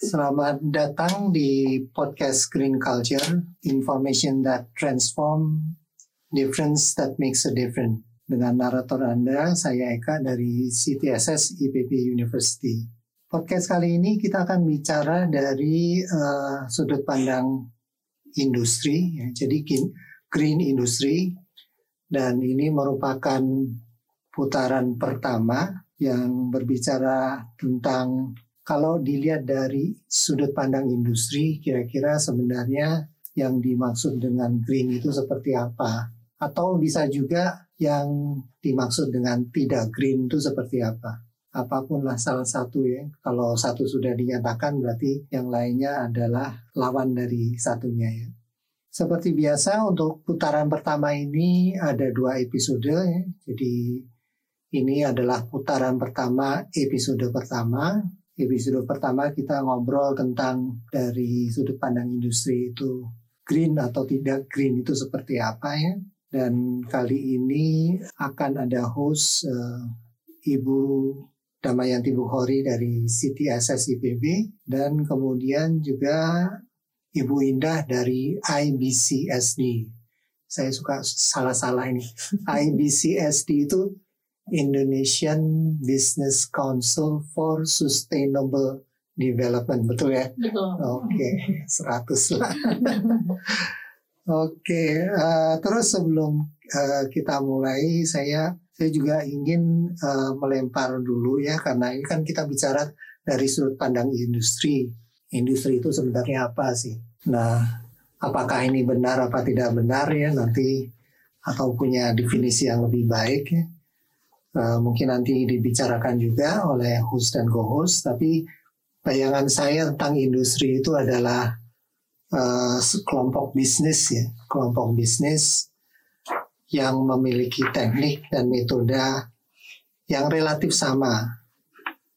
Selamat datang di podcast Green Culture, information that transform, difference that makes a difference. Dengan narator Anda, saya Eka dari CTSS IPB University. Podcast kali ini kita akan bicara dari uh, sudut pandang industri, ya. jadi green industry, dan ini merupakan putaran pertama yang berbicara tentang kalau dilihat dari sudut pandang industri, kira-kira sebenarnya yang dimaksud dengan green itu seperti apa? Atau bisa juga yang dimaksud dengan tidak green itu seperti apa? Apa pun lah salah satu ya. Kalau satu sudah dinyatakan berarti yang lainnya adalah lawan dari satunya ya. Seperti biasa untuk putaran pertama ini ada dua episode ya. Jadi ini adalah putaran pertama episode pertama episode pertama kita ngobrol tentang dari sudut pandang industri itu green atau tidak green itu seperti apa ya. Dan kali ini akan ada host uh, Ibu Damayanti Bukhori dari CTSS IPB dan kemudian juga Ibu Indah dari IBCSD. Saya suka salah-salah ini. IBCSD itu Indonesian Business Council for Sustainable Development, betul ya? Betul. Oke, okay, 100 lah. Oke, okay, uh, eh, terus sebelum uh, kita mulai, saya saya juga ingin uh, melempar dulu ya, karena ini kan kita bicara dari sudut pandang industri. Industri itu sebenarnya apa sih? Nah, apakah ini benar apa tidak benar ya nanti atau punya definisi yang lebih baik ya? Uh, mungkin nanti dibicarakan juga oleh host dan co-host, tapi bayangan saya tentang industri itu adalah uh, kelompok bisnis ya, kelompok bisnis yang memiliki teknik dan metode yang relatif sama,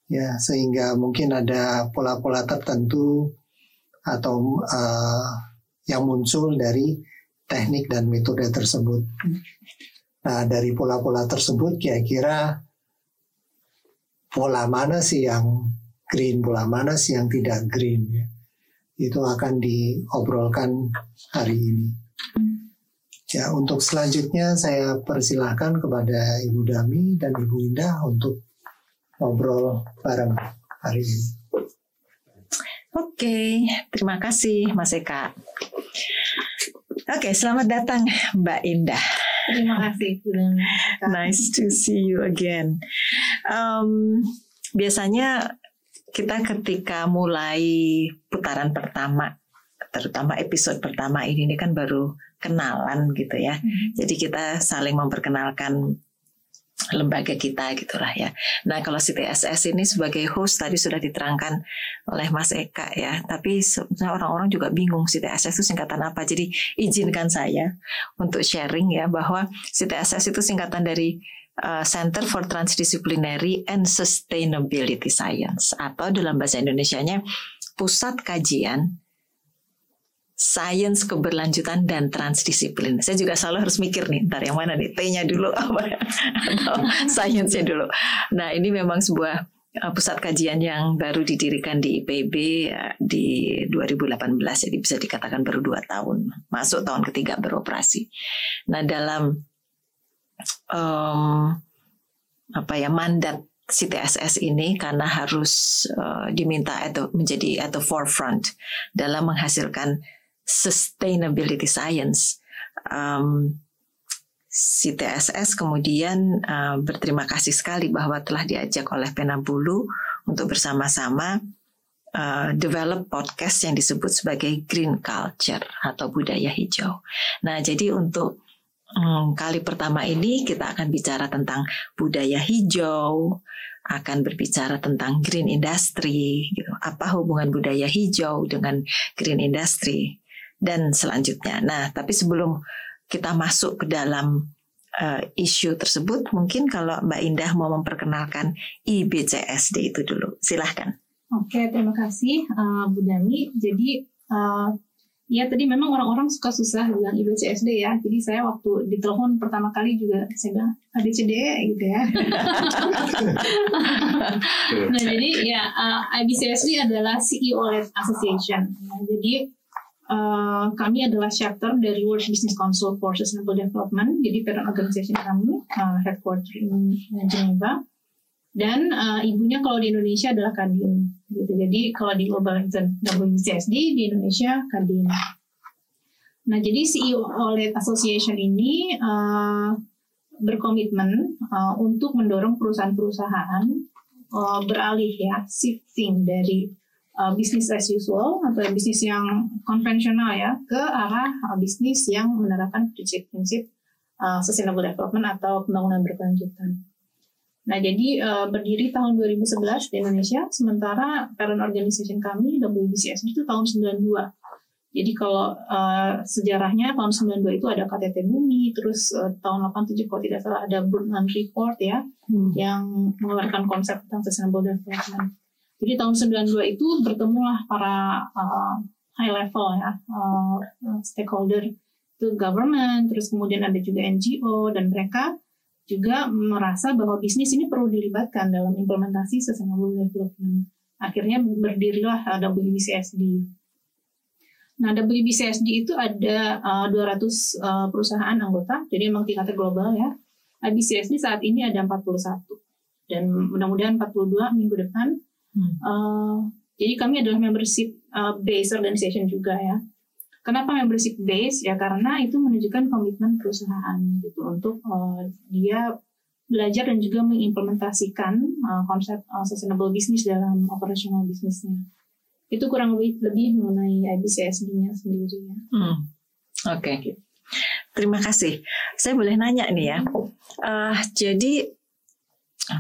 ya sehingga mungkin ada pola-pola tertentu atau uh, yang muncul dari teknik dan metode tersebut. Nah dari pola-pola tersebut kira-kira pola mana sih yang green, pola mana sih yang tidak green ya. Itu akan diobrolkan hari ini. Ya, untuk selanjutnya saya persilahkan kepada Ibu Dami dan Ibu Indah untuk ngobrol bareng hari ini. Oke, terima kasih Mas Eka. Oke, selamat datang Mbak Indah. Terima kasih. Nice to see you again. Um, biasanya kita ketika mulai putaran pertama, terutama episode pertama ini, ini kan baru kenalan gitu ya. Hmm. Jadi kita saling memperkenalkan lembaga kita gitulah ya. Nah kalau CTSS ini sebagai host tadi sudah diterangkan oleh Mas Eka ya, tapi orang-orang juga bingung CTSS itu singkatan apa. Jadi izinkan saya untuk sharing ya bahwa CTSS itu singkatan dari uh, Center for Transdisciplinary and Sustainability Science atau dalam bahasa Indonesia-nya Pusat Kajian sains keberlanjutan dan transdisiplin. Saya juga selalu harus mikir nih, ntar yang mana nih, T-nya dulu apa atau sainsnya dulu. Nah ini memang sebuah uh, pusat kajian yang baru didirikan di IPB uh, di 2018, jadi bisa dikatakan baru dua tahun, masuk tahun ketiga beroperasi. Nah dalam um, apa ya mandat CTSS ini karena harus uh, diminta atau menjadi at the forefront dalam menghasilkan sustainability science. Um, CTSS kemudian uh, berterima kasih sekali bahwa telah diajak oleh Penabulu untuk bersama-sama uh, develop podcast yang disebut sebagai green culture atau budaya hijau. Nah, jadi untuk um, kali pertama ini kita akan bicara tentang budaya hijau, akan berbicara tentang green industry, gitu. apa hubungan budaya hijau dengan green industry dan selanjutnya. Nah, tapi sebelum kita masuk ke dalam uh, isu tersebut, mungkin kalau Mbak Indah mau memperkenalkan IBCSD itu dulu, silahkan. Oke, terima kasih uh, Bu Dami. Jadi uh, Ya tadi memang orang-orang suka susah bilang IBCSD ya. Jadi saya waktu ditelepon pertama kali juga saya bilang ABCD gitu ya. nah jadi ya uh, IBCSD adalah CEO Association. Nah, jadi uh, kami adalah chapter dari World Business Council for Sustainable Development. Jadi parent organization kami uh, headquarter in Geneva. Dan uh, ibunya kalau di Indonesia adalah Kadin gitu. Jadi kalau di Global WCSD di Indonesia Kadin. Nah, jadi CEO oleh Association ini uh, berkomitmen uh, untuk mendorong perusahaan-perusahaan uh, beralih ya shifting dari uh, bisnis as usual atau bisnis yang konvensional ya ke arah uh, bisnis yang menerapkan prinsip-prinsip uh, sustainable development atau pembangunan berkelanjutan. Nah, jadi uh, berdiri tahun 2011 di Indonesia, sementara parent organization kami WBCS itu tahun 92. Jadi kalau uh, sejarahnya tahun 92 itu ada KTT Bumi, terus uh, tahun 87 kalau tidak salah ada Brundtland Report ya, hmm. yang mengeluarkan konsep tentang sustainable development. Jadi tahun 92 itu bertemulah para uh, high level ya, uh, stakeholder itu government, terus kemudian ada juga NGO dan mereka juga merasa bahwa bisnis ini perlu dilibatkan dalam implementasi sustainable development. Akhirnya berdirilah uh, WBCSD. Nah, WBCSD itu ada uh, 200 uh, perusahaan anggota, jadi memang tingkatnya global ya. IBCSD saat ini ada 41 dan mudah-mudahan 42 minggu depan. Hmm. Uh, jadi kami adalah membership uh, based organization juga ya. Kenapa membership base? Ya karena itu menunjukkan komitmen perusahaan gitu untuk uh, dia belajar dan juga mengimplementasikan uh, konsep uh, sustainable business dalam operasional bisnisnya. Itu kurang lebih lebih mengenai IBCSD-nya sendiri ya. Hmm. Oke. Okay. Terima kasih. Saya boleh nanya nih ya. Uh, jadi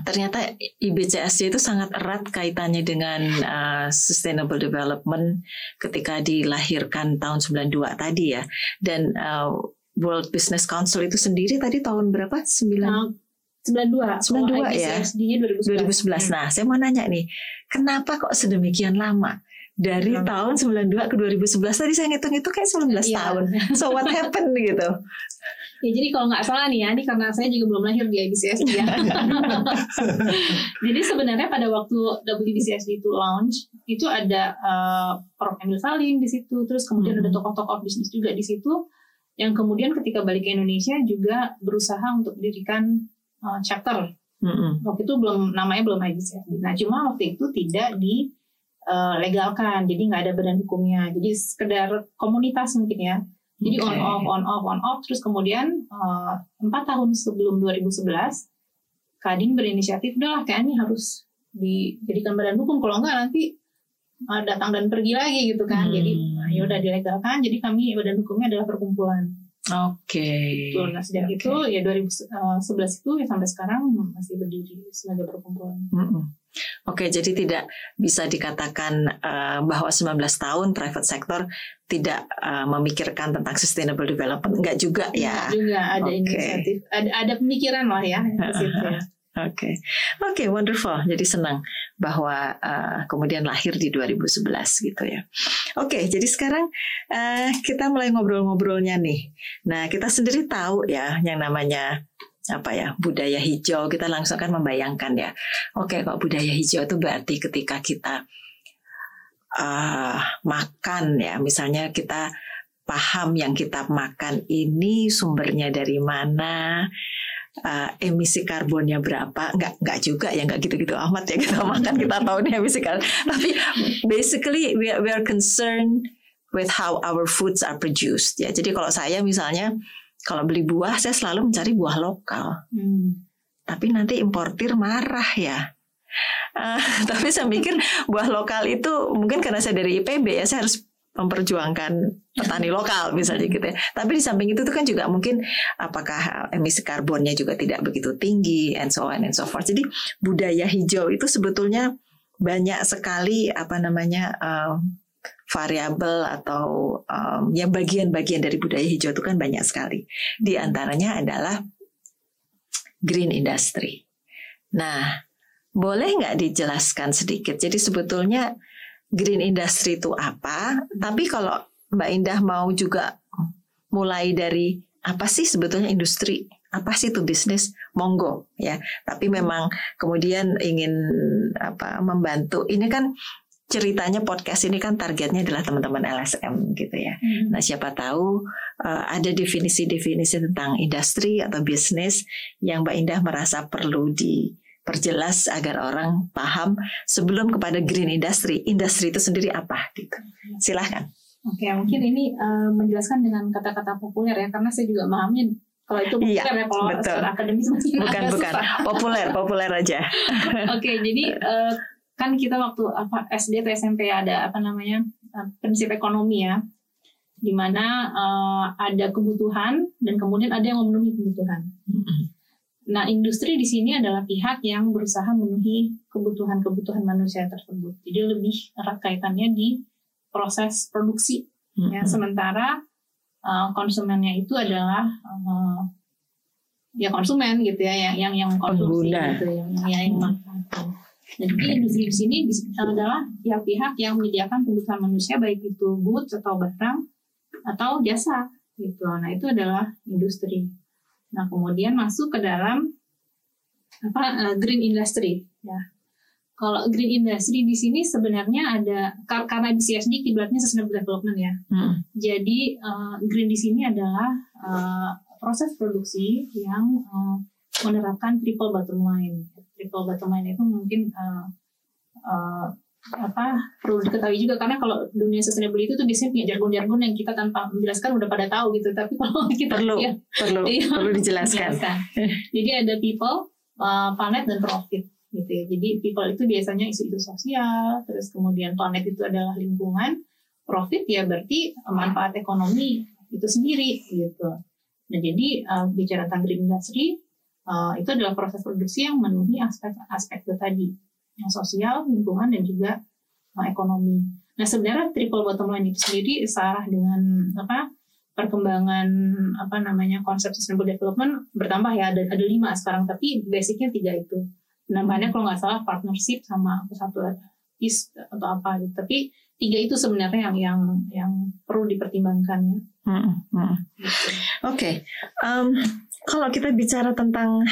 ternyata IBCSD itu sangat erat kaitannya dengan uh, sustainable development ketika dilahirkan tahun 92 tadi ya. Dan uh, World Business Council itu sendiri tadi tahun berapa? 9 nah, 92. 92 oh, ya. 2011. 2011. Nah, saya mau nanya nih, kenapa kok sedemikian lama? Dari hmm. tahun 92 ke 2011 tadi saya ngitung itu kayak 19 yeah. tahun. So what happened gitu? Ya jadi kalau nggak salah nih ya, ini karena saya juga belum lahir di IBCSD ya. jadi sebenarnya pada waktu WBCSD itu launch, itu ada uh, Prof. Emil Salim di situ, terus kemudian hmm. ada tokoh-tokoh bisnis juga di situ, yang kemudian ketika balik ke Indonesia juga berusaha untuk mendirikan uh, chapter. Hmm. Waktu itu belum namanya belum IBCSD. Nah cuma waktu itu tidak di uh, legalkan, jadi nggak ada badan hukumnya. Jadi sekedar komunitas mungkin ya. Jadi okay. on off on off on off terus kemudian eh, empat uh, tahun sebelum 2011 Kadin berinisiatif udahlah kayaknya harus dijadikan badan hukum kalau enggak nanti uh, datang dan pergi lagi gitu kan. Hmm. Jadi ya udah dilegalkan. Jadi kami badan hukumnya adalah perkumpulan. Oke. Okay. Gitu. Nah sejak okay. itu ya 2011 eh, itu ya sampai sekarang masih berdiri sebagai perkumpulan. Mm -hmm. Oke, jadi tidak bisa dikatakan uh, bahwa 19 tahun private sector tidak uh, memikirkan tentang sustainable development, enggak juga ya? Enggak juga ada okay. inisiatif, ada, ada pemikiran lah ya. ya. Oke, okay. oke, okay, wonderful. Jadi senang bahwa uh, kemudian lahir di 2011 gitu ya. Oke, okay, jadi sekarang uh, kita mulai ngobrol-ngobrolnya nih. Nah, kita sendiri tahu ya yang namanya apa ya budaya hijau kita langsung kan membayangkan ya oke kok budaya hijau itu berarti ketika kita uh, makan ya misalnya kita paham yang kita makan ini sumbernya dari mana uh, emisi karbonnya berapa nggak nggak juga ya nggak gitu-gitu amat ya kita makan kita tahu nih emisi karbon tapi basically we are, we are concerned with how our foods are produced ya jadi kalau saya misalnya kalau beli buah saya selalu mencari buah lokal. Hmm. Tapi nanti importir marah ya. Uh, tapi saya mikir buah lokal itu mungkin karena saya dari IPB ya saya harus memperjuangkan petani lokal misalnya gitu ya. Tapi di samping itu tuh kan juga mungkin apakah emisi karbonnya juga tidak begitu tinggi and so on and so forth. Jadi budaya hijau itu sebetulnya banyak sekali apa namanya uh, variabel atau um, ya bagian-bagian dari budaya hijau itu kan banyak sekali. Di antaranya adalah green industry. Nah, boleh nggak dijelaskan sedikit? Jadi sebetulnya green industry itu apa? Tapi kalau Mbak Indah mau juga mulai dari apa sih sebetulnya industri apa sih itu bisnis monggo ya tapi memang kemudian ingin apa membantu ini kan ceritanya podcast ini kan targetnya adalah teman-teman LSM gitu ya. Hmm. Nah siapa tahu uh, ada definisi-definisi tentang industri atau bisnis yang Mbak Indah merasa perlu diperjelas agar orang paham sebelum kepada green industry. Industri itu sendiri apa? Gitu. Silahkan. Oke, mungkin ini uh, menjelaskan dengan kata-kata populer ya, karena saya juga memahami kalau itu populer iya, ya kalau betul. secara akademis mungkin bukan bukan susah. populer populer aja. Oke, jadi uh, kan kita waktu apa SD atau SMP ada apa namanya uh, prinsip ekonomi ya, di mana uh, ada kebutuhan dan kemudian ada yang memenuhi kebutuhan. Nah, industri di sini adalah pihak yang berusaha memenuhi kebutuhan-kebutuhan manusia tersebut. Jadi lebih erat kaitannya di proses produksi. Mm-hmm. Ya, sementara uh, konsumennya itu adalah uh, ya konsumen gitu ya, yang yang yang konsumsi Pengguna. gitu, yang yang, yang manfaatkan. Jadi industri di sini adalah pihak-pihak yang menyediakan kebutuhan manusia baik itu goods atau barang atau jasa gitu. Nah itu adalah industri. Nah kemudian masuk ke dalam apa uh, green industry ya kalau green industry di sini sebenarnya ada karena BCSD kiblatnya sustainable development ya. Hmm. Jadi uh, green di sini adalah uh, proses produksi yang uh, menerapkan triple bottom line. Triple bottom line itu mungkin uh, uh, apa perlu diketahui juga karena kalau dunia sustainable itu tuh biasanya punya jargon-jargon yang kita tanpa menjelaskan udah pada tahu gitu tapi kalau kita perlu ya, perlu iya, perlu dijelaskan. Jadi ada people, uh, planet dan profit gitu ya. Jadi people itu biasanya isu-isu sosial, terus kemudian planet itu adalah lingkungan, profit ya berarti manfaat ekonomi itu sendiri gitu. Nah jadi uh, bicara tentang green industry uh, itu adalah proses produksi yang memenuhi aspek-aspek itu tadi, yang sosial, lingkungan dan juga uh, ekonomi. Nah sebenarnya triple bottom line itu sendiri searah dengan apa perkembangan apa namanya konsep sustainable development bertambah ya ada ada lima sekarang tapi basicnya tiga itu penambahannya kalau nggak salah partnership sama satu is atau apa gitu tapi tiga itu sebenarnya yang yang yang perlu dipertimbangkan ya. Hmm, hmm. Oke, um, kalau kita bicara tentang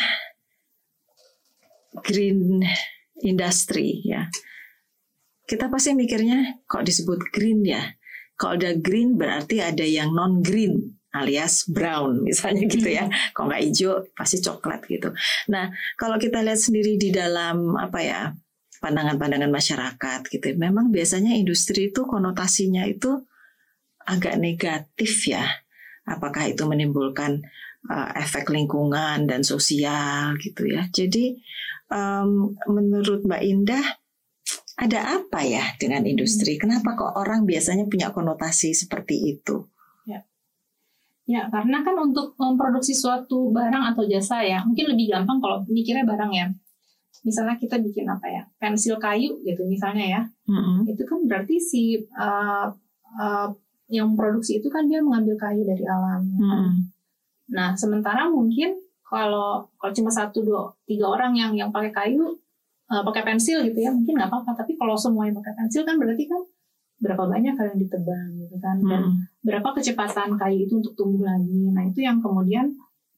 green industry ya, kita pasti mikirnya kok disebut green ya. Kalau ada green berarti ada yang non green alias brown misalnya gitu ya. Hmm. Kalau nggak hijau pasti coklat gitu. Nah kalau kita lihat sendiri di dalam apa ya pandangan-pandangan masyarakat gitu, memang biasanya industri itu konotasinya itu agak negatif ya. Apakah itu menimbulkan uh, efek lingkungan dan sosial gitu ya. Jadi um, menurut Mbak Indah ada apa ya dengan industri? Hmm. Kenapa kok orang biasanya punya konotasi seperti itu? Ya, karena kan untuk memproduksi suatu barang atau jasa ya, mungkin lebih gampang kalau mikirnya barang ya. Misalnya kita bikin apa ya, pensil kayu gitu misalnya ya, mm-hmm. itu kan berarti si uh, uh, yang produksi itu kan dia mengambil kayu dari alam. Ya mm-hmm. Nah, sementara mungkin kalau kalau cuma satu dua tiga orang yang yang pakai kayu, uh, pakai pensil gitu ya, mungkin nggak apa-apa. Tapi kalau semuanya pakai pensil kan berarti kan berapa banyak kayu yang ditebang gitu kan. Dan hmm. berapa kecepatan kayu itu untuk tumbuh lagi. Nah itu yang kemudian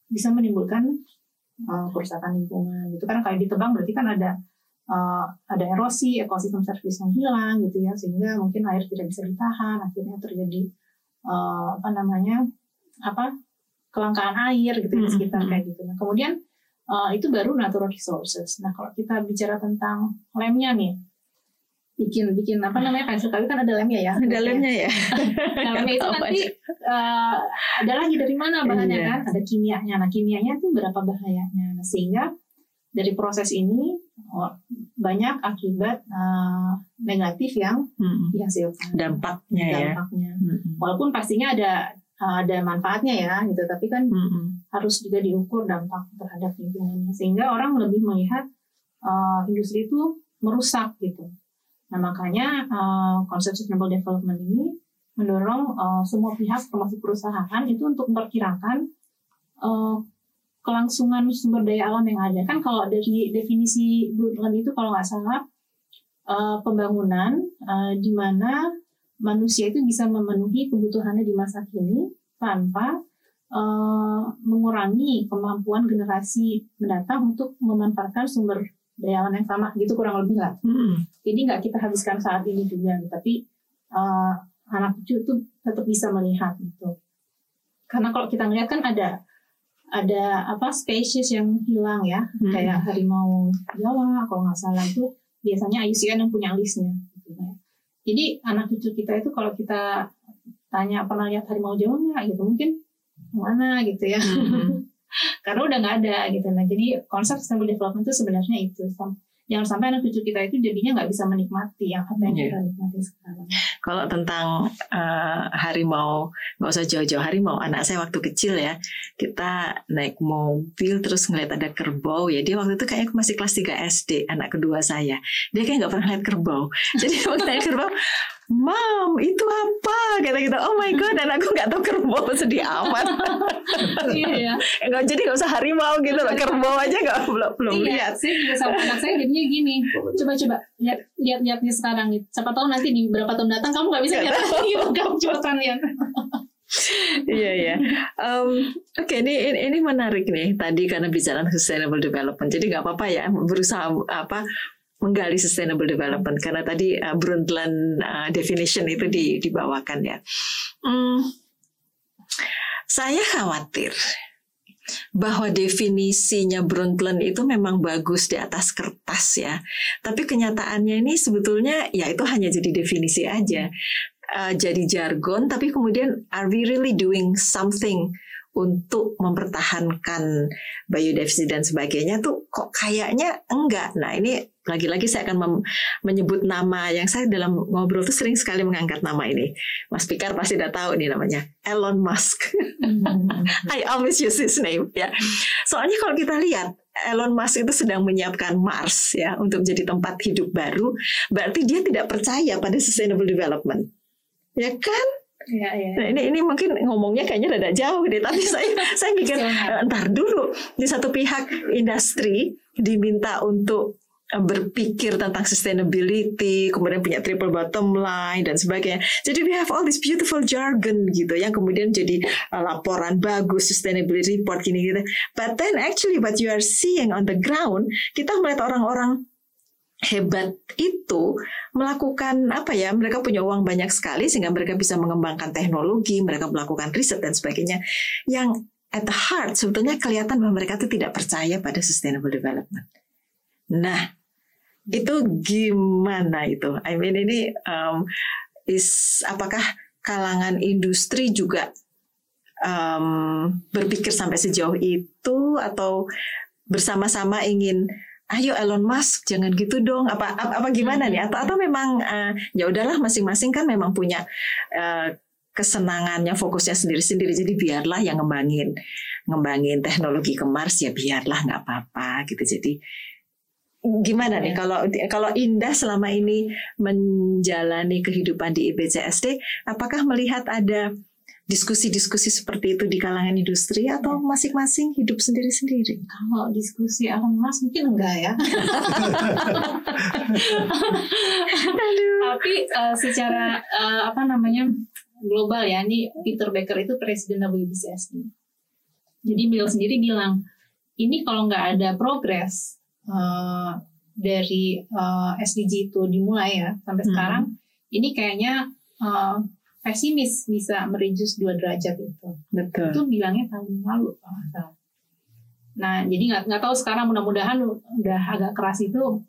bisa menimbulkan uh, kerusakan lingkungan gitu. Kan kayu ditebang berarti kan ada uh, ada erosi ekosistem service yang hilang gitu ya. Sehingga mungkin air tidak bisa ditahan. Akhirnya terjadi uh, apa namanya apa kelangkaan air gitu di hmm, sekitar hmm. kayak gitu nah kemudian uh, itu baru natural resources nah kalau kita bicara tentang lemnya nih bikin bikin apa namanya pensil kayu kan ada lemnya ya ada lemnya ya nah, lemnya itu nanti uh, ada lagi dari mana bahannya iya. kan ada kimianya nah kimianya itu berapa bahayanya nah, sehingga dari proses ini oh, banyak akibat uh, negatif yang hmm. dihasilkan dampaknya, ya. dampaknya. ya hmm. walaupun pastinya ada ada manfaatnya ya gitu tapi kan hmm. harus juga diukur dampak terhadap lingkungannya sehingga orang lebih melihat uh, industri itu merusak gitu Nah, makanya uh, konsep sustainable development ini mendorong uh, semua pihak termasuk perusahaan itu untuk memperkirakan uh, kelangsungan sumber daya alam yang ada. Kan kalau dari definisi Brundtland itu kalau nggak salah uh, pembangunan uh, di mana manusia itu bisa memenuhi kebutuhannya di masa kini tanpa uh, mengurangi kemampuan generasi mendatang untuk memanfaatkan sumber daya alam yang sama gitu kurang lebih lah. Hmm. Jadi nggak kita habiskan saat ini juga, tapi uh, anak cucu itu tetap bisa melihat gitu. Karena kalau kita ngeliat kan ada ada apa spesies yang hilang ya, hmm. kayak harimau Jawa kalau nggak salah itu biasanya IUCN yang punya listnya. Jadi anak cucu kita itu kalau kita tanya pernah lihat harimau Jawa nggak gitu mungkin mana gitu ya. Hmm. Karena udah nggak ada gitu. Nah jadi konsep sustainable development itu sebenarnya itu jangan sampai anak cucu kita itu jadinya nggak bisa menikmati yang apa yang yeah. kita nikmati sekarang. Kalau tentang uh, harimau, nggak usah jauh-jauh harimau. Anak saya waktu kecil ya, kita naik mobil terus ngeliat ada kerbau ya. Dia waktu itu kayak masih kelas 3 SD, anak kedua saya. Dia kayak nggak pernah lihat kerbau. Jadi waktu naik kerbau, Mam, itu apa? Kata kita, oh my god, dan aku nggak tahu kerbau sedih amat. iya ya. Enggak jadi nggak usah harimau gitu loh, kerbau aja nggak belum belum iya, lihat. Saya juga sama anak saya jadinya gini, coba-coba lihat lihat lihatnya sekarang nih. Siapa tahu nanti di beberapa tahun datang kamu nggak bisa lihat lagi, kamu cuma lihat. Iya iya. Um, Oke okay, ini ini menarik nih tadi karena bicara sustainable development. Jadi nggak apa-apa ya berusaha apa menggali sustainable development karena tadi uh, Brundtland uh, definition itu di, dibawakan ya. Hmm, saya khawatir bahwa definisinya Brundtland itu memang bagus di atas kertas ya. Tapi kenyataannya ini sebetulnya ya itu hanya jadi definisi aja. Uh, jadi jargon tapi kemudian are we really doing something untuk mempertahankan biodiversity dan sebagainya tuh kok kayaknya enggak. Nah ini lagi-lagi saya akan menyebut nama yang saya dalam ngobrol tuh sering sekali mengangkat nama ini. Mas Pikar pasti udah tahu nih namanya Elon Musk. Hmm. I always use his name ya. Soalnya kalau kita lihat Elon Musk itu sedang menyiapkan Mars ya untuk menjadi tempat hidup baru, berarti dia tidak percaya pada sustainable development. Ya kan? Ya, ya. Nah, ini ini mungkin ngomongnya kayaknya rada jauh deh, tapi saya saya mikir entar dulu di satu pihak industri diminta untuk eh, berpikir tentang sustainability, kemudian punya triple bottom line dan sebagainya. Jadi we have all this beautiful jargon gitu yang kemudian jadi uh, laporan bagus sustainability report gini gitu. But then actually what you are seeing on the ground, kita melihat orang-orang hebat itu melakukan apa ya mereka punya uang banyak sekali sehingga mereka bisa mengembangkan teknologi mereka melakukan riset dan sebagainya. Yang at the heart sebetulnya kelihatan bahwa mereka itu tidak percaya pada sustainable development. Nah itu gimana itu? I mean ini um, is apakah kalangan industri juga um, berpikir sampai sejauh itu atau bersama-sama ingin ayo Elon Musk jangan gitu dong. Apa apa, apa gimana nih? Atau atau memang uh, ya udahlah masing-masing kan memang punya uh, kesenangannya fokusnya sendiri-sendiri. Jadi biarlah yang ngembangin ngembangin teknologi ke Mars ya biarlah nggak apa-apa gitu. Jadi gimana nih kalau kalau Indah selama ini menjalani kehidupan di IBCSD apakah melihat ada diskusi-diskusi seperti itu di kalangan industri atau masing-masing hidup sendiri-sendiri? Kalau diskusi Elon Musk mungkin enggak ya. Tapi uh, secara uh, apa namanya global ya, ini Peter Becker itu presiden WBCSD. Jadi beliau sendiri bilang, ini kalau nggak ada progres uh, dari uh, SDG itu dimulai ya sampai hmm. sekarang, ini kayaknya uh, pesimis bisa mereduce dua derajat itu. Betul. Itu bilangnya tahun lalu Nah, jadi nggak nggak tahu sekarang mudah-mudahan udah agak keras itu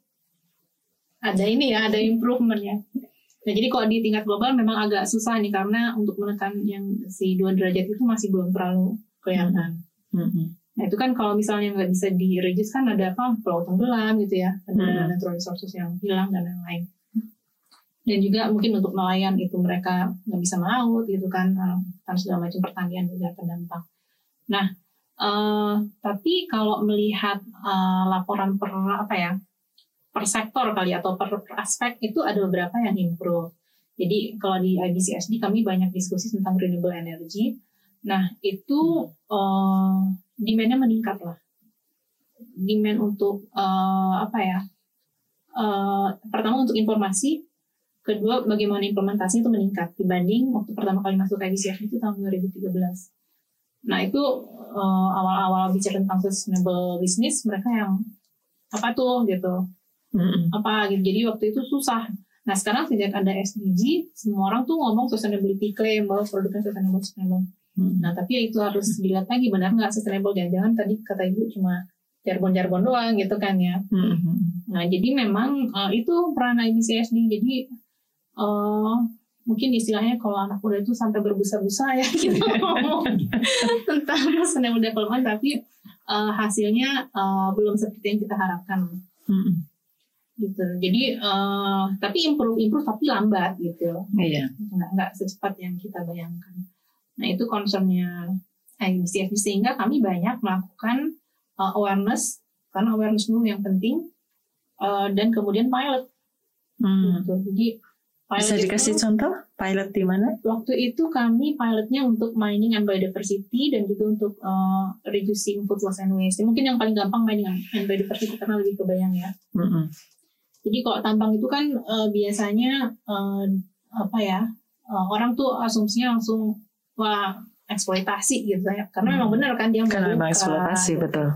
ada ini ya, ada improvement ya. Nah, jadi kalau di tingkat global memang agak susah nih karena untuk menekan yang si dua derajat itu masih belum terlalu kelihatan. Mm -hmm. Nah itu kan kalau misalnya nggak bisa di kan ada apa pulau tenggelam gitu ya, ada mm -hmm. natural resources yang hilang dan lain-lain dan juga mungkin untuk nelayan itu mereka nggak bisa melaut gitu kan kan segala macam pertanian juga terdampak. Nah uh, tapi kalau melihat uh, laporan per apa ya per sektor kali atau per, per aspek itu ada beberapa yang improve. Jadi kalau di IBCSD kami banyak diskusi tentang renewable energy. Nah itu uh, demandnya meningkat lah. Demand untuk uh, apa ya? Uh, pertama untuk informasi kedua bagaimana implementasi itu meningkat dibanding waktu pertama kali masuk ke IBCF itu tahun 2013. Nah itu uh, awal-awal bicara tentang sustainable business mereka yang apa tuh gitu, mm-hmm. apa gitu. Jadi waktu itu susah. Nah sekarang sejak ada SDG, semua orang tuh ngomong sustainability claim bahwa produknya sustainable sustainable. Mm-hmm. Nah tapi ya itu harus dilihat lagi benar nggak sustainable. Jangan-jangan tadi kata ibu cuma jargon-jargon doang gitu kan ya. Mm-hmm. Nah jadi memang uh, itu peran IBCSD. Jadi uh, mungkin istilahnya kalau anak muda itu sampai berbusa-busa ya kita ngomong tentang sustainable development tapi uh, hasilnya uh, belum seperti yang kita harapkan. Hmm. gitu. Jadi uh, tapi improve improve tapi lambat gitu. Iya. Nggak nggak secepat yang kita bayangkan. Nah itu concernnya IBCFD sehingga kami banyak melakukan uh, awareness karena awareness dulu yang penting uh, dan kemudian pilot. Hmm. gitu. Jadi Pilot Bisa dikasih itu, contoh pilot di mana? Waktu itu kami pilotnya untuk mining and biodiversity dan juga untuk uh, reducing food loss and waste. Mungkin yang paling gampang mining and biodiversity karena lebih kebayang ya. Mm -hmm. Jadi kalau tambang itu kan uh, biasanya uh, apa ya uh, orang tuh asumsinya langsung wah eksploitasi gitu ya karena memang benar kan dia karena memang eksploitasi betul.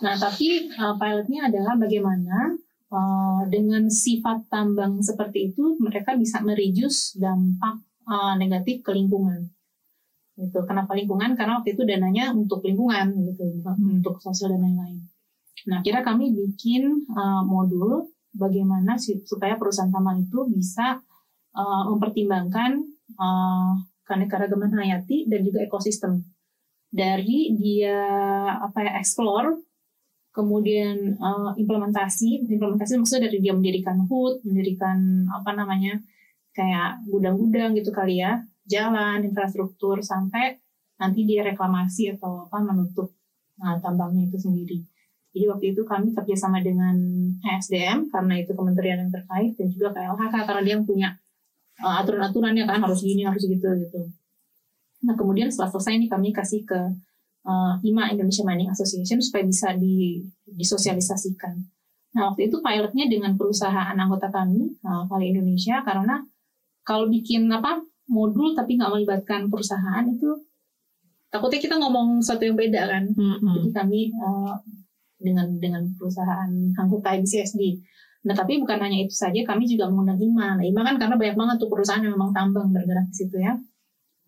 Nah tapi uh, pilotnya adalah bagaimana uh, dengan sifat tambang seperti itu mereka bisa mereduce dampak uh, negatif ke lingkungan. Gitu. Kenapa lingkungan? Karena waktu itu dananya untuk lingkungan gitu. Hmm. untuk sosial dan lain-lain. Nah kira kami bikin uh, modul bagaimana supaya perusahaan tambang itu bisa uh, mempertimbangkan uh, keanekaragaman hayati dan juga ekosistem. Dari dia apa ya explore kemudian uh, implementasi implementasi maksudnya dari dia mendirikan hut mendirikan apa namanya kayak gudang-gudang gitu kali ya jalan infrastruktur sampai nanti dia reklamasi atau apa menutup nah, tambangnya itu sendiri. Jadi waktu itu kami kerjasama dengan ESDM karena itu kementerian yang terkait dan juga KLHK karena dia yang punya uh, aturan-aturannya kan harus gini harus gitu gitu. Nah kemudian setelah selesai ini kami kasih ke uh, IMA Indonesia Mining Association supaya bisa di, disosialisasikan. Nah waktu itu pilotnya dengan perusahaan anggota kami uh, Indonesia karena kalau bikin apa modul tapi nggak melibatkan perusahaan itu takutnya kita ngomong sesuatu yang beda kan. Mm-hmm. Jadi kami uh, dengan dengan perusahaan anggota IBCSD. Nah tapi bukan hanya itu saja, kami juga mengundang IMA. Nah IMA kan karena banyak banget tuh perusahaan yang memang tambang bergerak di situ ya.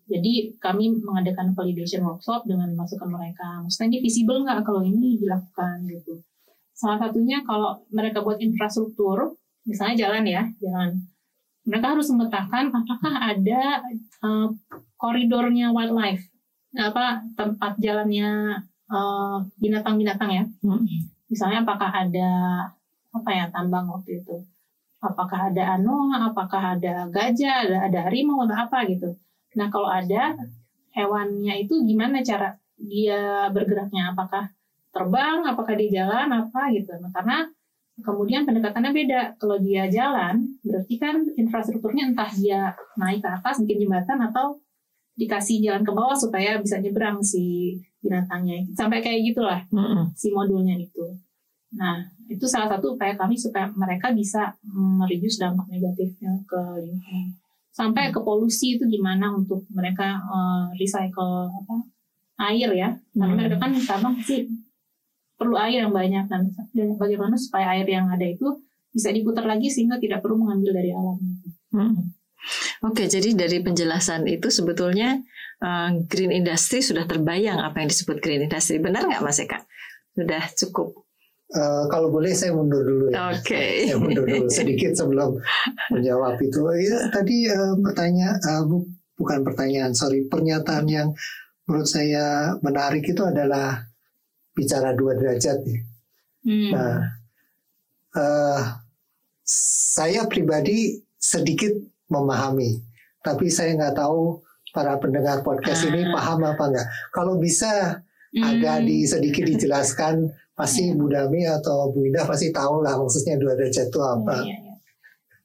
Jadi kami mengadakan validation workshop dengan masukan mereka. Maksudnya ini visible nggak kalau ini dilakukan gitu. Salah satunya kalau mereka buat infrastruktur, misalnya jalan ya, jalan. Mereka harus memetakan apakah ada uh, koridornya wildlife, apa tempat jalannya uh, binatang-binatang uh, ya. Hmm. Misalnya apakah ada apa ya tambang waktu itu, apakah ada anoa, apakah ada gajah, ada, ada harimau atau apa gitu Nah kalau ada hewannya itu gimana cara dia bergeraknya? Apakah terbang? Apakah di jalan? Apa gitu? Nah, karena kemudian pendekatannya beda. Kalau dia jalan, berarti kan infrastrukturnya entah dia naik ke atas, mungkin jembatan atau dikasih jalan ke bawah supaya bisa nyebrang si binatangnya. Sampai kayak gitulah mm -hmm. si modulnya itu. Nah, itu salah satu upaya kami supaya mereka bisa mereduce dampak negatifnya ke lingkungan sampai ke polusi itu gimana untuk mereka uh, recycle apa air ya karena hmm. mereka kan tambang pasti perlu air yang banyak dan bagaimana supaya air yang ada itu bisa diputar lagi sehingga tidak perlu mengambil dari alam. Hmm. Oke, jadi dari penjelasan itu sebetulnya uh, green industry sudah terbayang apa yang disebut green industry. Benar nggak Mas Eka? Sudah cukup Uh, kalau boleh saya mundur dulu ya. Oke. Okay. Saya mundur dulu sedikit sebelum menjawab itu. Ya, tadi uh, pertanyaan, uh, bu, bukan pertanyaan, sorry, pernyataan yang menurut saya menarik itu adalah bicara dua derajat ya. Hmm. Nah, uh, saya pribadi sedikit memahami, tapi saya nggak tahu para pendengar podcast ini ah. paham apa enggak. Kalau bisa hmm. agak di sedikit dijelaskan pasti Bu Dami atau Bu Indah pasti tahu lah maksudnya dua derajat itu apa. Iya, iya.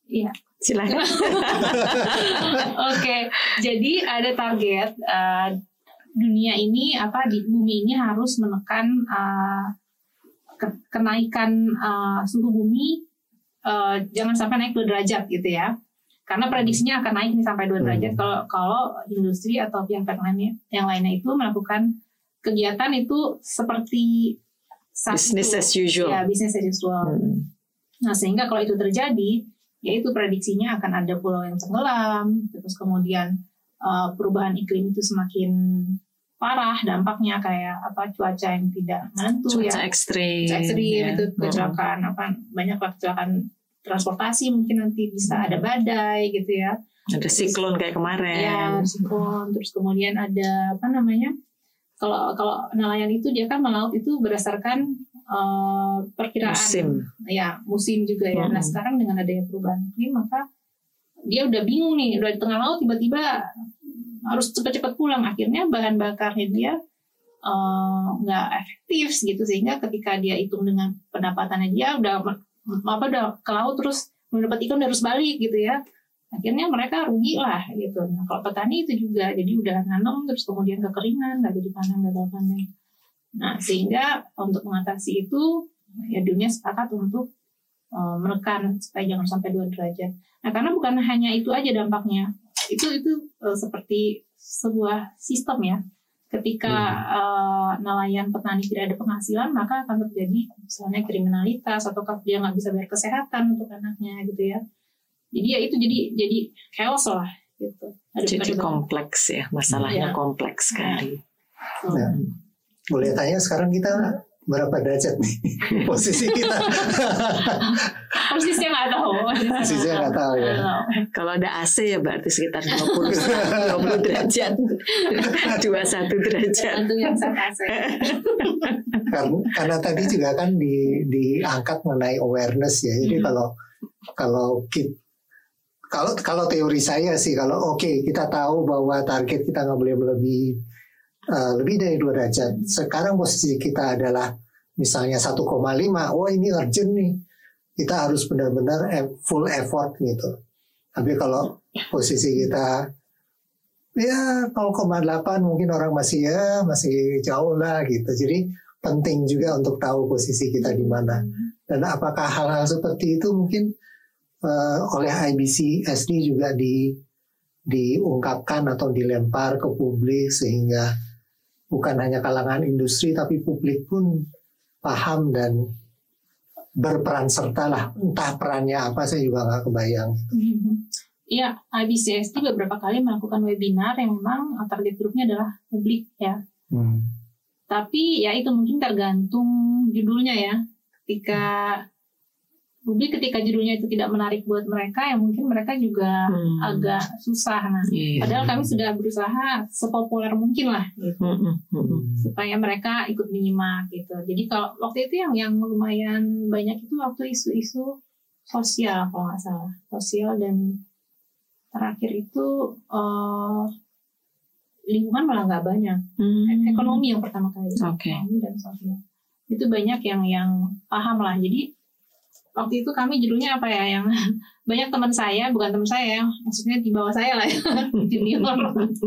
iya. silakan. Oke, jadi ada target uh, dunia ini apa di bumi ini harus menekan uh, ke, kenaikan uh, suhu bumi uh, jangan sampai naik dua derajat gitu ya. karena prediksinya akan naik nih sampai dua derajat Hmm. kalau kalau industri atau pihak-pihak lainnya yang lainnya itu melakukan kegiatan itu seperti Business as usual. ya business as usual Hmm. Nah, sehingga kalau itu terjadi, yaitu prediksinya akan ada pulau yang tenggelam, terus kemudian uh, perubahan iklim itu semakin parah dampaknya kayak apa cuaca yang tidak menentu Cuaca ya, ekstrim. cuaca ekstrim ya. itu Hmm. kecelakaan apa banyak kecelakaan transportasi mungkin nanti bisa ada badai gitu ya, Ada siklon kayak kemarin. ya siklon, terus kemudian ada apa namanya kalau kalau nelayan itu dia kan melaut itu berdasarkan uh, perkiraan Musim. ya musim juga ya. Nah Mm-mm. sekarang dengan adanya perubahan iklim maka dia udah bingung nih udah di tengah laut tiba-tiba harus cepat-cepat pulang akhirnya bahan bakarnya dia eh, nggak efektif gitu sehingga ketika dia hitung dengan pendapatannya dia udah apa udah ke laut terus mendapat ikan harus balik gitu ya akhirnya mereka rugi lah gitu nah kalau petani itu juga jadi udah nanam terus kemudian kekeringan nggak jadi panen gagal panen nah sehingga untuk mengatasi itu ya dunia sepakat untuk uh, menekan supaya jangan sampai dua derajat. Nah karena bukan hanya itu aja dampaknya, itu itu uh, seperti sebuah sistem ya. Ketika uh, nelayan petani tidak ada penghasilan, maka akan terjadi misalnya kriminalitas atau dia nggak bisa bayar kesehatan untuk anaknya gitu ya. Jadi ya itu jadi jadi chaos lah gitu. Ada, Jadi ada- kompleks ya, masalahnya Iya. kompleks sekali. so, Ya. Boleh tanya sekarang kita berapa derajat nih posisi kita? Persisnya nggak tahu. Persisnya nggak tahu ya. Kalau ada AC ya berarti sekitar 20 20 derajat. 21 derajat. Tergantung yang saya kasih. karena, karena tadi juga kan di, diangkat mengenai awareness ya. Jadi Hmm. kalau kalau ki- kalau kalau teori saya sih kalau oke kita tahu bahwa target kita nggak boleh melebihi eh, lebih dari dua derajat. Sekarang posisi kita adalah misalnya 1,5. Oh ini urgent nih. Kita harus benar-benar e- full effort gitu. Tapi kalau posisi kita ya 0,8 mungkin orang masih ya masih jauh lah gitu. Jadi penting juga untuk tahu posisi kita di mana. Dan apakah hal-hal seperti itu mungkin eh, oleh IBC SD juga di diungkapkan atau dilempar ke publik sehingga bukan hanya kalangan industri tapi publik pun paham dan berperan serta lah entah perannya apa saya juga nggak kebayang Iya, IBCSD beberapa kali melakukan webinar yang memang target grupnya adalah publik ya. Hmm. Tapi ya itu mungkin tergantung judulnya ya. Ketika publik ketika judulnya itu tidak menarik buat mereka, ya mungkin mereka juga Hmm. agak susah. Nah, Iya. padahal kami sudah berusaha sepopuler mungkin lah gitu. Mm, mm, mm, mm. supaya mereka ikut menyimak gitu. Jadi kalau waktu itu yang yang lumayan banyak itu waktu isu-isu sosial kalau nggak salah, sosial dan terakhir itu eh, lingkungan malah nggak banyak. Hmm. Ekonomi yang pertama kali, Oke. ekonomi dan sosial itu banyak yang yang paham lah. Jadi waktu itu kami judulnya apa ya yang banyak teman saya bukan teman saya maksudnya di bawah saya lah ya junior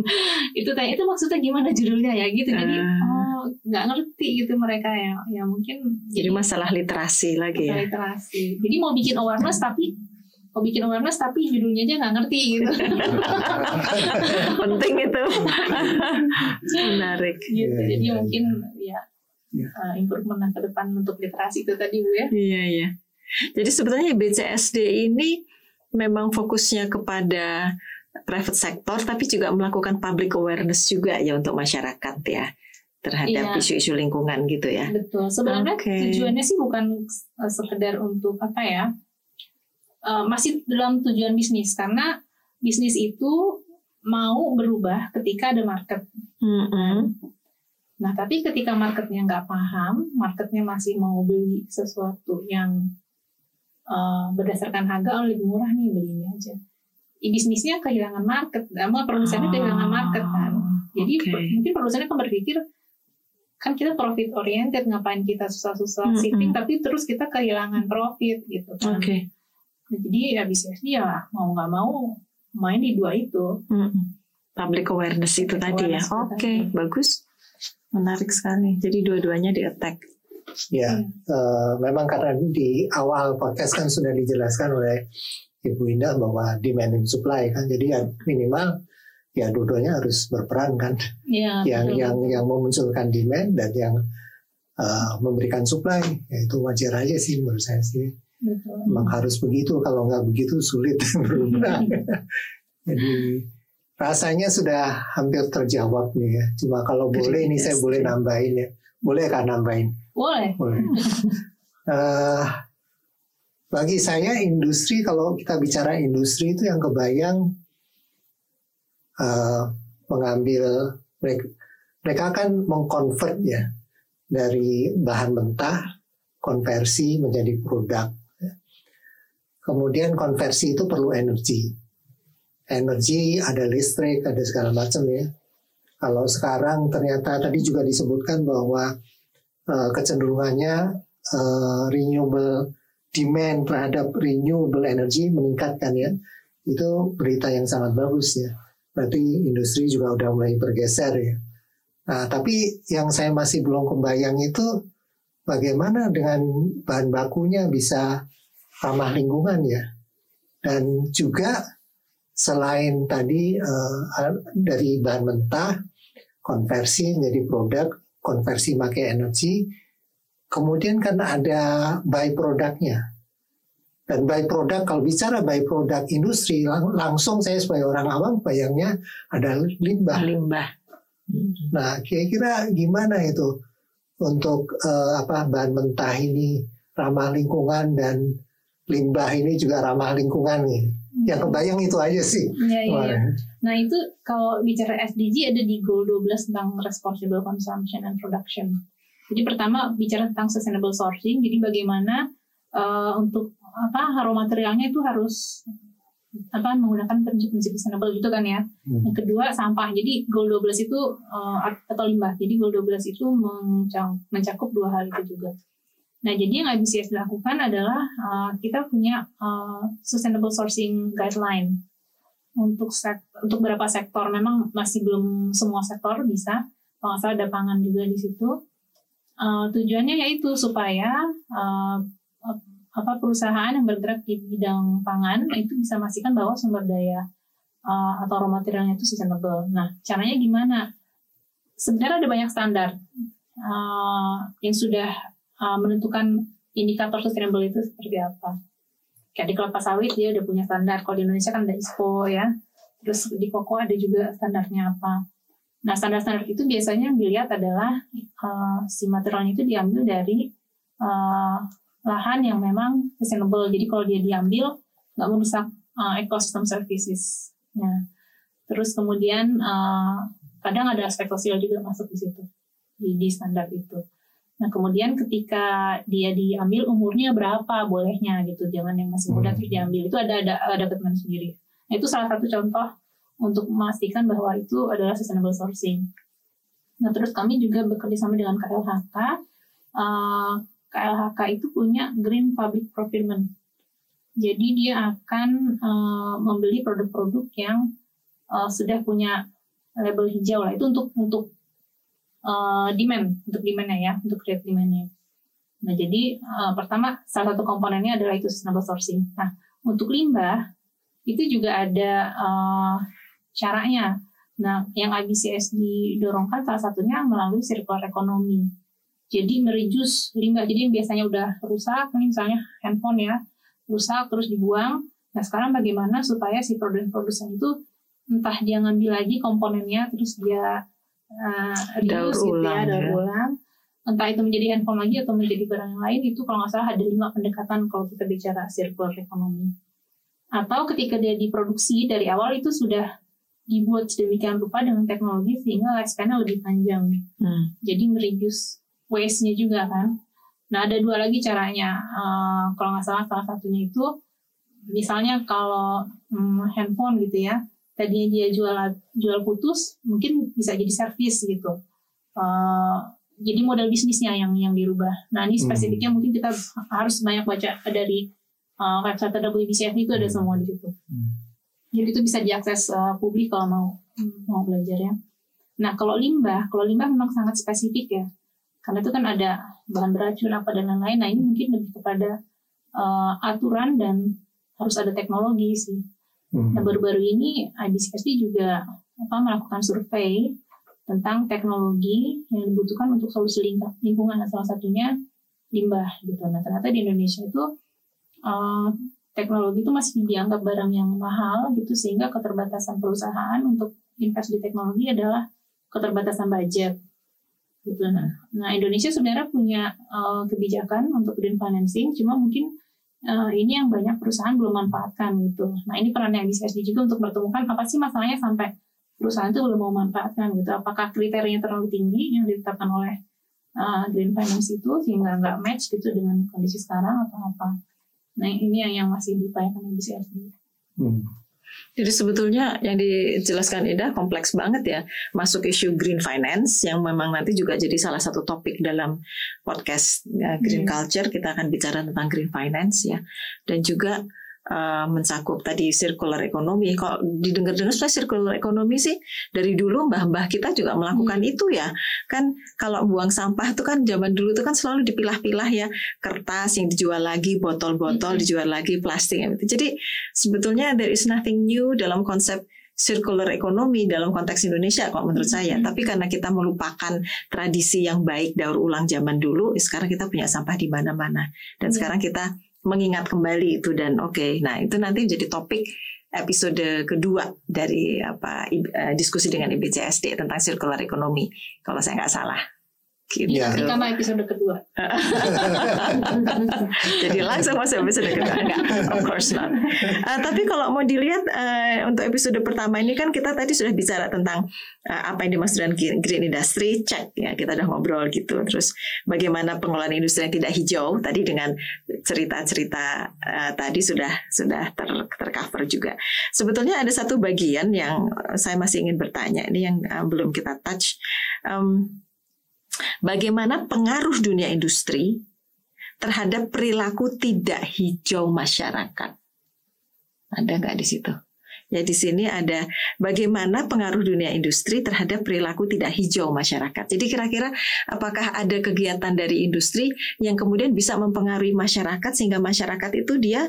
itu tanya itu maksudnya gimana judulnya ya gitu jadi Ah. oh nggak ngerti gitu mereka ya ya mungkin Jadi masalah literasi lagi ya. literasi jadi mau bikin awareness tapi mau bikin awareness tapi judulnya aja nggak ngerti gitu Penting itu. Menarik. gitu Iya, jadi iya, mungkin ya Iya. uh, improvement ke depan untuk literasi itu tadi bu ya Iya, iya. Jadi sebetulnya BCSD ini memang fokusnya kepada private sector tapi juga melakukan public awareness juga ya untuk masyarakat ya terhadap Iya. isu-isu lingkungan gitu ya. Betul. Sebenarnya Oke. tujuannya sih bukan uh, sekedar untuk apa ya? uh, masih dalam tujuan bisnis karena bisnis itu mau berubah ketika ada market. Mm-mm. Nah, tapi ketika marketnya nggak paham, marketnya masih mau beli sesuatu yang uh, berdasarkan harga oh, lebih murah nih beli ini aja. I, bisnisnya kehilangan market, sama produsennya kehilangan market kan. Jadi per- mungkin produsennya kan berpikir kan kita profit oriented ngapain kita susah-susah Mm-mm. shipping tapi terus kita kehilangan profit gitu kan. Oke. Nah, jadi ya bisnis dia mau nggak mau main di dua itu. Mm-mm. Public awareness itu Public tadi ya. awareness itu Oke, tadi. bagus. Menarik sekali. Jadi dua-duanya di attack. Ya, eh, memang karena di awal podcast kan sudah dijelaskan oleh Ibu Indah bahwa demand and supply kan. Jadi ya minimal ya dua-duanya harus berperan kan. Ya, yang betul. yang yang memunculkan demand dan yang uh, memberikan supply ya itu wajar aja sih menurut saya sih. Betul. Memang harus begitu kalau nggak begitu sulit berubah. Jadi rasanya sudah hampir terjawab nih ya. Cuma kalau boleh ini saya boleh nambahin ya. Boleh kan nambahin? Boleh. Boleh. Eh, bagi saya industri kalau kita bicara industri itu yang kebayang eh, mengambil mereka, mereka akan mengkonvert ya dari bahan mentah konversi menjadi produk. Kemudian konversi itu perlu energi. Energi ada listrik, ada segala macam ya. Kalau sekarang ternyata tadi juga disebutkan bahwa eh, kecenderungannya eh, renewable demand terhadap renewable energy meningkatkan ya. Itu berita yang sangat bagus ya. Berarti industri juga udah mulai bergeser ya. Nah, tapi yang saya masih belum kebayang itu bagaimana dengan bahan bakunya bisa ramah lingkungan ya. Dan juga selain tadi eh, dari bahan mentah konversi menjadi produk, konversi pakai energi, kemudian kan ada by produknya. Dan by product kalau bicara by product industri lang- langsung saya sebagai orang awam bayangnya ada limbah. Limbah. Nah, kira-kira gimana itu untuk eh, apa bahan mentah ini ramah lingkungan dan limbah ini juga ramah lingkungan nih. Yang kebayang itu aja sih. Iya, iya, iya. Nah itu kalau bicara SDG ada di Goal 12 tentang Responsible Consumption and Production. Jadi pertama bicara tentang sustainable sourcing. Jadi bagaimana eh, untuk apa raw materialnya itu harus apa menggunakan prinsip-prinsip sustainable gitu kan ya. Hmm. Yang kedua sampah. Jadi Goal 12 itu eh, atau limbah. Jadi Goal 12 itu mencakup dua hal itu juga. Nah, jadi yang IBCS lakukan adalah uh, kita punya uh, sustainable sourcing guideline untuk sek untuk beberapa sektor. Memang masih belum semua sektor bisa. Kalau salah ada pangan juga di situ. Uh, tujuannya yaitu supaya uh, apa perusahaan yang bergerak di bidang pangan itu bisa memastikan bahwa sumber daya uh, atau raw materialnya itu sustainable. Nah, caranya gimana? Sebenarnya ada banyak standar uh, yang sudah uh, menentukan indikator sustainable itu seperti apa. Kayak di kelapa sawit dia udah punya standar. Kalau di Indonesia kan ada ISPO ya. Terus di koko ada juga standarnya apa. Nah standar-standar itu biasanya dilihat adalah uh, si materialnya itu diambil dari uh, lahan yang memang sustainable. Jadi kalau dia diambil nggak merusak uh, ecosystem services. Nah, terus kemudian uh, kadang ada aspek sosial juga masuk di situ di, di standar itu. Nah kemudian ketika dia diambil umurnya berapa bolehnya gitu, jangan yang masih muda Hmm. terus diambil itu ada ada ada ketentuan sendiri. Nah, itu salah satu contoh untuk memastikan bahwa itu adalah sustainable sourcing. Nah terus kami juga bekerja sama dengan KLHK. Uh, KLHK itu punya Green Public Procurement. Jadi dia akan uh, membeli produk-produk yang uh, sudah punya label hijau lah. Itu untuk untuk uh, demand untuk demandnya ya untuk create demandnya. Nah jadi uh, pertama salah satu komponennya adalah itu sustainable sourcing. Nah untuk limbah itu juga ada uh, caranya. Nah yang IBCS didorongkan salah satunya melalui circular economy. Jadi mereduce limbah. Jadi yang biasanya udah rusak, misalnya handphone ya rusak terus dibuang. Nah sekarang bagaimana supaya si produsen-produsen itu entah dia ngambil lagi komponennya terus dia uh, Daur reuse gitu ya, ulang, daur ya. ulang. Entah itu menjadi handphone lagi atau menjadi barang yang lain itu kalau nggak salah ada lima pendekatan kalau kita bicara circular economy. Atau ketika dia diproduksi dari awal itu sudah dibuat sedemikian rupa dengan teknologi sehingga lifespan-nya lebih panjang. Hmm. Jadi mereduce waste-nya juga kan. Nah ada dua lagi caranya. Eh, kalau nggak salah salah satunya itu misalnya kalau hmm, handphone gitu ya, tadinya dia jual jual putus, mungkin bisa jadi servis gitu. Eh, jadi model bisnisnya yang yang dirubah. Nah ini Hmm. spesifiknya mungkin kita harus banyak baca dari eh, website WBCF itu ada Hmm. semua di situ. Hmm. Jadi itu bisa diakses eh, publik kalau mau mau belajar ya. Nah kalau limbah, kalau limbah memang sangat spesifik ya, karena itu kan ada bahan beracun apa dan lain-lain. Nah ini mungkin lebih kepada eh, aturan dan harus ada teknologi sih. Hmm. Nah baru-baru ini IBCSD juga apa melakukan survei tentang teknologi yang dibutuhkan untuk solusi ling- lingkungan. Nah, salah satunya limbah gitu. Nah ternyata di Indonesia itu uh, teknologi itu masih dianggap barang yang mahal gitu sehingga keterbatasan perusahaan untuk invest di teknologi adalah keterbatasan budget gitu. Nah, nah Indonesia sebenarnya punya uh, kebijakan untuk green financing, cuma mungkin uh, ini yang banyak perusahaan belum manfaatkan gitu. Nah ini perannya BCSD juga untuk bertemukan apa sih masalahnya sampai perusahaan itu belum mau manfaatkan gitu. Apakah kriterianya terlalu tinggi yang ditetapkan oleh uh, green finance itu sehingga nggak match gitu dengan kondisi sekarang atau apa? Nah ini yang, yang masih diupayakan BCSD. Hmm. Jadi sebetulnya yang dijelaskan Ida kompleks banget ya. Masuk isu green finance yang memang nanti juga jadi salah satu topik dalam podcast ya, Green Hmm. Culture. Kita akan bicara tentang green finance ya. Dan juga uh, mencakup tadi circular economy. Kalau didengar-dengar sudah circular economy sih dari dulu mbah-mbah kita juga melakukan itu ya. Kan kalau buang sampah itu kan zaman dulu itu kan selalu dipilah-pilah ya. Kertas yang dijual lagi, botol-botol Hmm. dijual lagi, plastik. gitu. Jadi sebetulnya there is nothing new dalam konsep circular economy dalam konteks Indonesia kalau menurut saya. Mhm. Tapi karena kita melupakan tradisi yang baik daur ulang zaman dulu, sekarang kita punya sampah di mana-mana. Dan Iya. sekarang kita mengingat kembali itu dan oke. Nah, itu nanti menjadi topik episode kedua dari apa eh, diskusi dengan IBCSD tentang circular economy kalau saya nggak salah. Gitu. Terutama episode kedua. Jadi langsung masuk episode kedua enggak? Of course not. Uh, tapi kalau mau dilihat uh, untuk episode pertama ini kan kita tadi sudah bicara tentang uh, apa yang dimaksud dengan green industry, cek ya kita udah ngobrol gitu. Terus bagaimana pengelolaan industri yang tidak hijau tadi dengan cerita-cerita uh, tadi sudah sudah ter tercover juga. Sebetulnya ada satu bagian yang saya masih ingin bertanya ini yang uh, belum kita touch. Um, bagaimana pengaruh dunia industri terhadap perilaku tidak hijau masyarakat. Ada nggak di situ? Ya di sini ada bagaimana pengaruh dunia industri terhadap perilaku tidak hijau masyarakat. Jadi kira-kira apakah ada kegiatan dari industri yang kemudian bisa mempengaruhi masyarakat sehingga masyarakat itu dia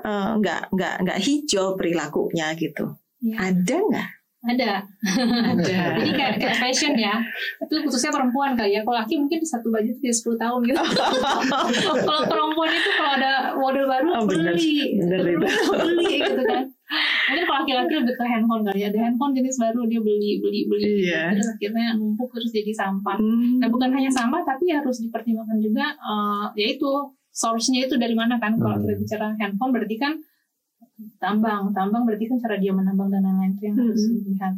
eh, nggak nggak nggak hijau perilakunya gitu. Ya, Ada nggak? Ada. Ada. Jadi kayak, kayak fashion ya. Itu khususnya perempuan kali ya. Kalau laki mungkin satu baju itu 10 tahun gitu. kalau perempuan itu kalau ada model baru Oh, bener. beli, Bener Beli, itu. beli gitu kan. Mungkin kalau laki-laki lebih ke handphone kali ya. Ada handphone jenis baru dia beli beli beli. Iya. Terus akhirnya numpuk terus jadi sampah. Hmm. Nah bukan hanya sampah tapi harus dipertimbangkan juga eh, yaitu source-nya itu dari mana kan. Kalau Hmm. kita bicara handphone berarti kan tambang, tambang berarti kan cara dia menambang dan lain-lain itu yang harus Hmm. dilihat.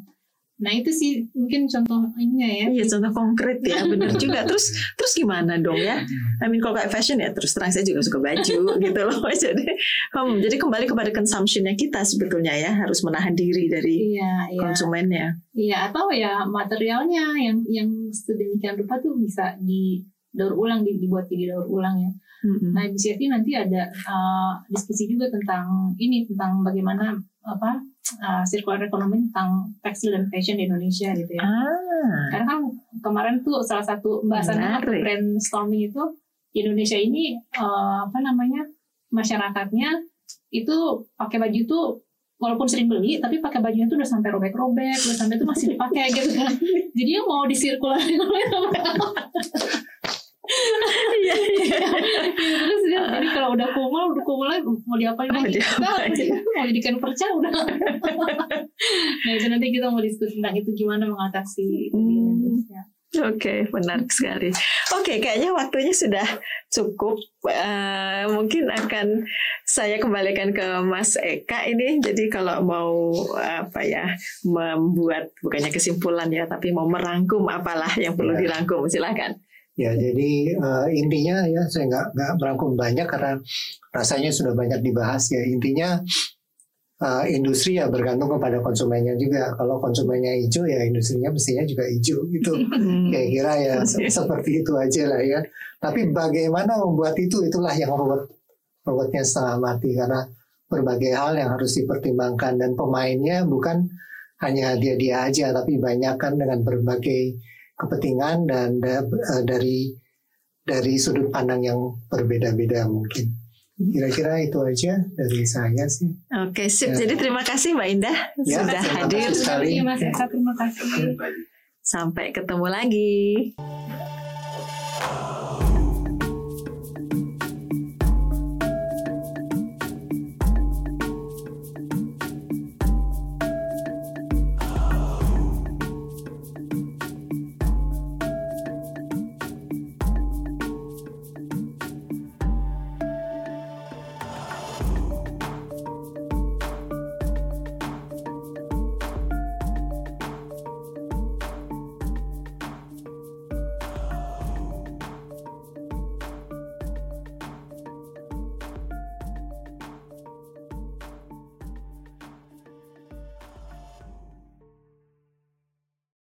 Nah itu sih mungkin contoh ininya ya. Iya contoh konkret ya benar juga terus terus gimana dong ya I mean kalau kayak fashion ya terus terang saya juga suka baju gitu loh jadi hmm, jadi kembali kepada consumptionnya kita sebetulnya ya harus menahan diri dari Iya, iya. konsumennya Iya, atau ya materialnya yang yang sedemikian rupa tuh bisa di daur ulang di- dibuat jadi daur ulang ya. Mm-mm. Nah, di CFD nanti ada uh, diskusi juga tentang ini tentang bagaimana apa uh, circular economy tentang tekstil dan fashion di Indonesia gitu ya. ah Karena kan kemarin tuh salah satu Menarik. brainstorming itu di Indonesia ini uh, apa namanya masyarakatnya itu pakai baju tuh walaupun sering beli tapi pakai bajunya tuh udah sampai robek-robek udah sampai itu masih dipakai gitu kan jadi yang mau disirkular iya iya terus dia jadi kalau udah kumul udah kumul lagi mau diapain Mau lagi diapain? Mau jadikan perca udah nah itu nanti kita mau diskusi tentang itu gimana mengatasi di Hmm. Indonesia Oke, menarik sekali. Oke, kayaknya waktunya sudah cukup. Eh, mungkin akan saya kembalikan ke Mas Eka ini. Jadi kalau mau apa ya membuat bukannya kesimpulan ya, tapi mau merangkum apalah yang perlu Ya. dirangkum, silakan. Ya, jadi eh, intinya ya saya nggak nggak merangkum banyak karena rasanya sudah banyak dibahas ya. Intinya eh, industri ya bergantung kepada konsumennya juga. Kalau konsumennya hijau ya industrinya mestinya juga hijau gitu. Kira-kira ya se- seperti itu aja lah ya. Tapi bagaimana membuat itu itulah yang ruwet ruwetnya setengah mati karena berbagai hal yang harus dipertimbangkan dan pemainnya bukan hanya dia-dia aja tapi banyak kan dengan berbagai kepentingan dan da- eh, dari dari sudut pandang yang berbeda-beda mungkin. Kira-kira itu aja dari saya sih. Oke, sip. Ya. Jadi terima kasih Mbak Indah Ya, sudah terima hadir. kasih sekali. Mas Eka, terima kasih. Sampai ketemu lagi.